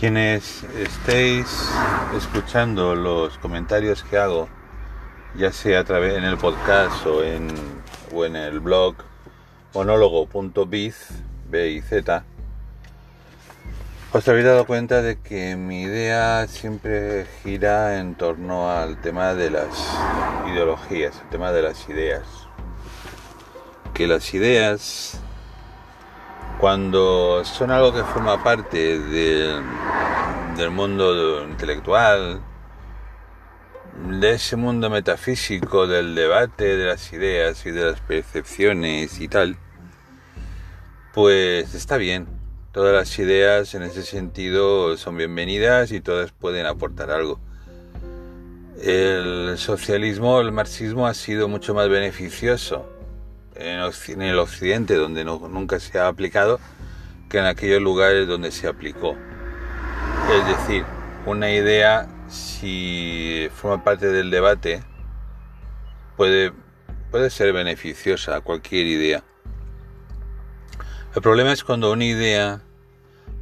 Quienes estéis escuchando los comentarios que hago, ya sea a través en el podcast o en, o en el blog monólogo.biz, B y Z, os habéis dado cuenta de que mi idea siempre gira en torno al tema de las ideologías, el tema de las ideas. Que las ideas cuando son algo que forma parte del mundo intelectual, de ese mundo metafísico, del debate de las ideas y de las percepciones y tal, pues está bien. Todas las ideas en ese sentido son bienvenidas y todas pueden aportar algo. El socialismo, el marxismo ha sido mucho más beneficioso en, el occidente donde nunca se ha aplicado que en aquellos lugares donde se aplicó. Es decir, una idea, si forma parte del debate, puede, puede ser beneficiosa, cualquier idea. El problema es cuando una idea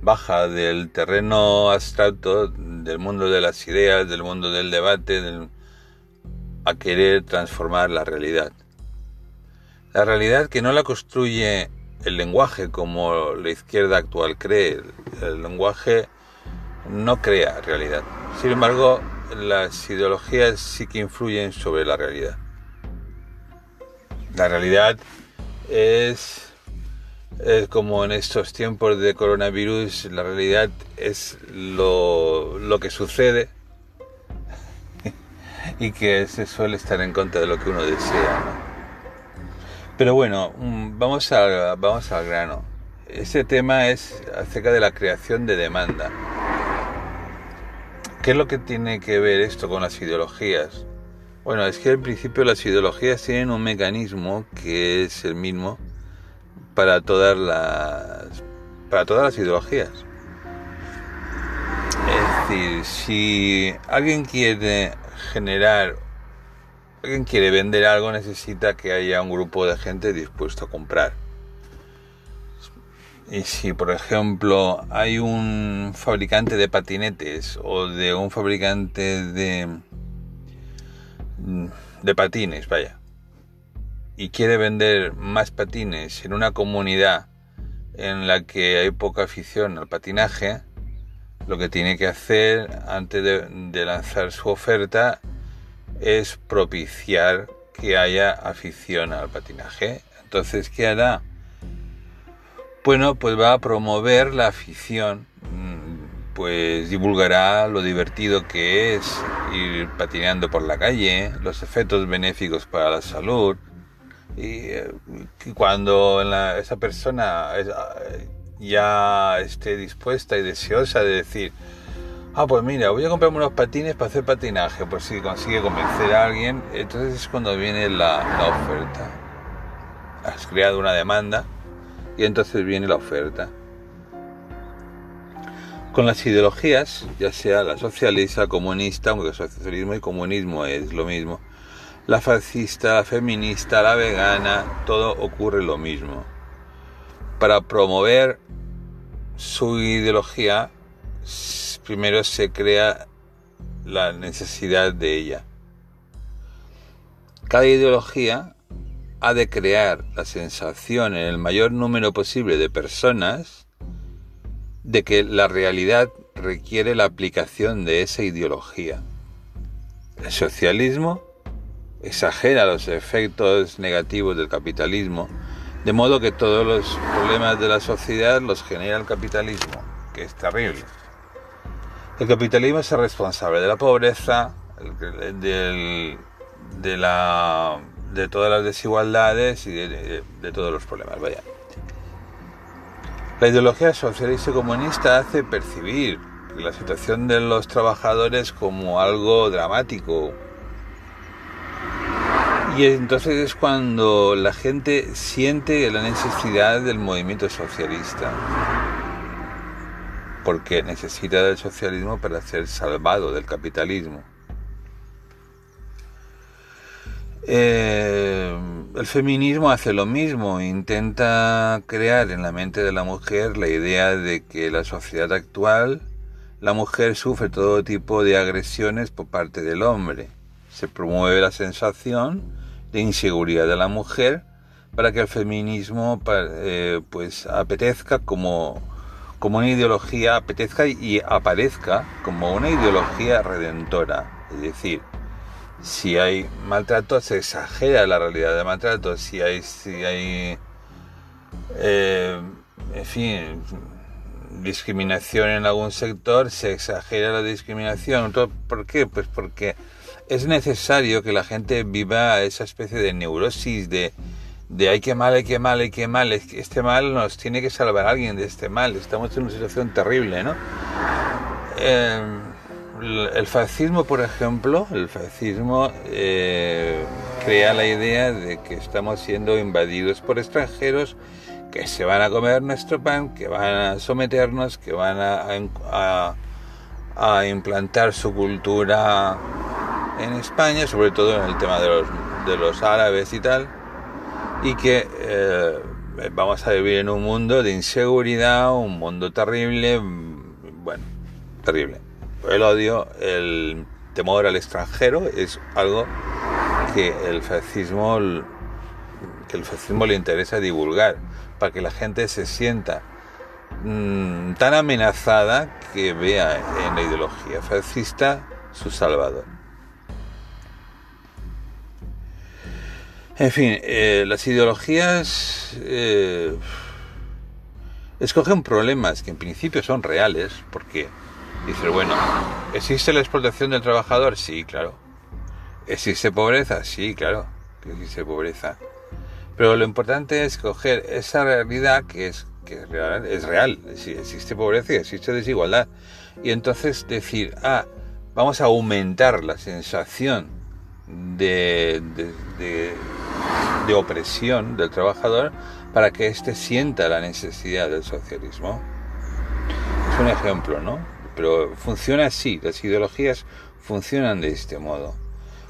baja del terreno abstracto, del mundo de las ideas, del mundo del debate, a querer transformar la realidad. La realidad que no la construye el lenguaje como la izquierda actual cree. El lenguaje no crea realidad. Sin embargo, las ideologías sí que influyen sobre la realidad. La realidad es, como en estos tiempos de coronavirus, la realidad es lo, que sucede y que se suele estar en contra de lo que uno desea. Pero bueno, mm, vamos, a, vamos al grano. Este tema es acerca de la creación de demanda. ¿Qué es lo que tiene que ver esto con las ideologías? Bueno, es que al principio las ideologías tienen un mecanismo que es el mismo para todas las para todas las ideologías. Es decir, si alguien quiere generar alguien quiere vender algo necesita que haya un grupo de gente dispuesto a comprar. Y si, por ejemplo, hay un fabricante de patinetes o de un fabricante de, de patines, vaya, y quiere vender más patines en una comunidad en la que hay poca afición al patinaje, lo que tiene que hacer antes de lanzar su oferta es propiciar que haya afición al patinaje. Entonces, ¿qué hará? Bueno, pues va a promover la afición, mm, pues divulgará lo divertido que es ir patinando por la calle, los efectos benéficos para la salud, y, eh, cuando esa persona ya esté dispuesta y deseosa de decir, ah, pues mira, voy a comprarme unos patines para hacer patinaje, pues si consigue convencer a alguien, entonces es cuando viene la, oferta. Has creado una demanda y entonces viene la oferta. Con las ideologías, ya sea la socialista, comunista, aunque socialismo y comunismo es lo mismo, la fascista, la feminista, la vegana, todo ocurre lo mismo. Para promover su ideología primero se crea la necesidad de ella. Cada ideología ha de crear la sensación en el mayor número posible de personas de que la realidad requiere la aplicación de esa ideología. El socialismo exagera los efectos negativos del capitalismo, de modo que todos los problemas de la sociedad los genera el capitalismo, que es terrible. El capitalismo es el responsable de la pobreza, de, la, todas las desigualdades y de, todos los problemas. Vaya. La ideología socialista y comunista hace percibir la situación de los trabajadores como algo dramático. Y entonces es cuando la gente siente la necesidad del movimiento socialista porque necesita del socialismo para ser salvado del capitalismo. Eh, el feminismo hace lo mismo, intenta crear en la mente de la mujer la idea de que la sociedad actual la mujer sufre todo tipo de agresiones por parte del hombre. Se promueve la sensación de inseguridad de la mujer para que el feminismo eh, pues apetezca como, como una ideología, apetezca y aparezca como una ideología redentora. Es decir, si hay maltrato se exagera la realidad de maltrato, si hay, si hay eh, en fin, discriminación en algún sector, se exagera la discriminación. ¿Por qué? Pues porque es necesario que la gente viva esa especie de neurosis de, de ay, qué mal, ay, qué mal, ay, qué mal. Este mal nos tiene que salvar alguien de este mal. Estamos en una situación terrible, ¿no? Eh, el fascismo, por ejemplo, el fascismo eh, crea la idea de que estamos siendo invadidos por extranjeros que se van a comer nuestro pan, que van a someternos, que van a, a, implantar su cultura en España, sobre todo en el tema de los, de los árabes y tal, y que eh, vamos a vivir en un mundo de inseguridad, un mundo terrible, bueno, terrible. El odio, el temor al extranjero es algo que el fascismo que el fascismo le interesa divulgar para que la gente se sienta mm, tan amenazada que vea en la ideología fascista su salvador. En fin, eh, las ideologías eh, escogen problemas que en principio son reales, porque dice, bueno, ¿existe la explotación del trabajador? Sí, claro. ¿Existe pobreza? Sí, claro existe pobreza. Pero lo importante es coger esa realidad que es, es real, es existe pobreza y existe desigualdad. Y entonces decir, ah, vamos a aumentar la sensación de, opresión del trabajador para que éste sienta la necesidad del socialismo. Es un ejemplo, ¿no? Pero funciona así, las ideologías funcionan de este modo.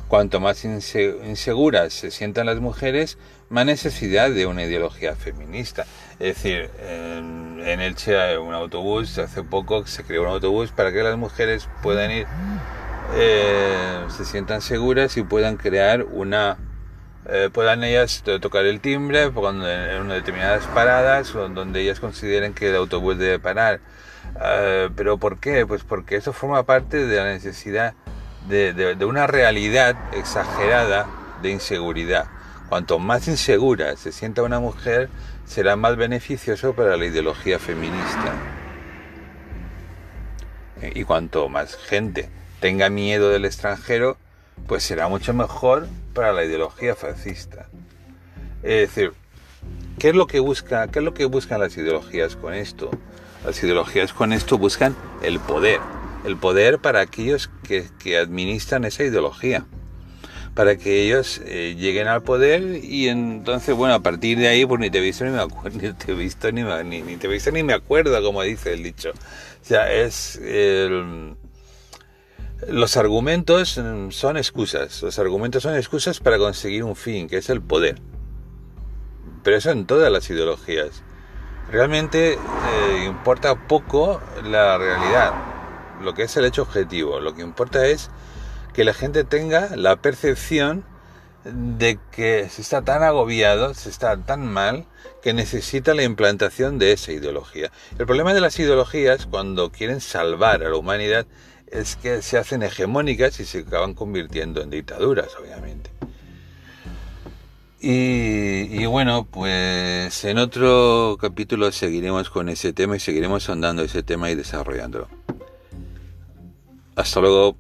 Cuanto más inseguras se sientan las mujeres, más necesidad de una ideología feminista. Es decir, en, en Elche un autobús, hace poco se creó un autobús para que las mujeres puedan ir, eh, se sientan seguras y puedan crear una, eh, puedan ellas tocar el timbre en unas determinadas paradas donde ellas consideren que el autobús debe parar. Eh, ¿Pero por qué? Pues porque eso forma parte de la necesidad de, una realidad exagerada de inseguridad. Cuanto más insegura se sienta una mujer, será más beneficioso para la ideología feminista. Y cuanto más gente tenga miedo del extranjero, pues será mucho mejor para la ideología fascista. Es decir, ¿qué es lo que busca, qué es lo que buscan las ideologías con esto? Las ideologías con esto buscan el poder, el poder para aquellos que, administran esa ideología, para que ellos eh, lleguen al poder y entonces, bueno, a partir de ahí, pues ni te he visto ni me acuerdo, ni te visto ni, ni, te he visto ni me acuerdo, como dice el dicho. O sea, es... los argumentos son excusas, los argumentos son excusas para conseguir un fin, que es el poder. Pero eso en todas las ideologías. Realmente eh, importa poco la realidad lo que es el hecho objetivo. Lo que importa es que la gente tenga la percepción de que se está tan agobiado, se está tan mal, que necesita la implantación de esa ideología. El problema de las ideologías, cuando quieren salvar a la humanidad, es que se hacen hegemónicas y se acaban convirtiendo en dictaduras, obviamente. Y, bueno, pues en otro capítulo seguiremos con ese tema y seguiremos andando ese tema y desarrollándolo. Hasta luego.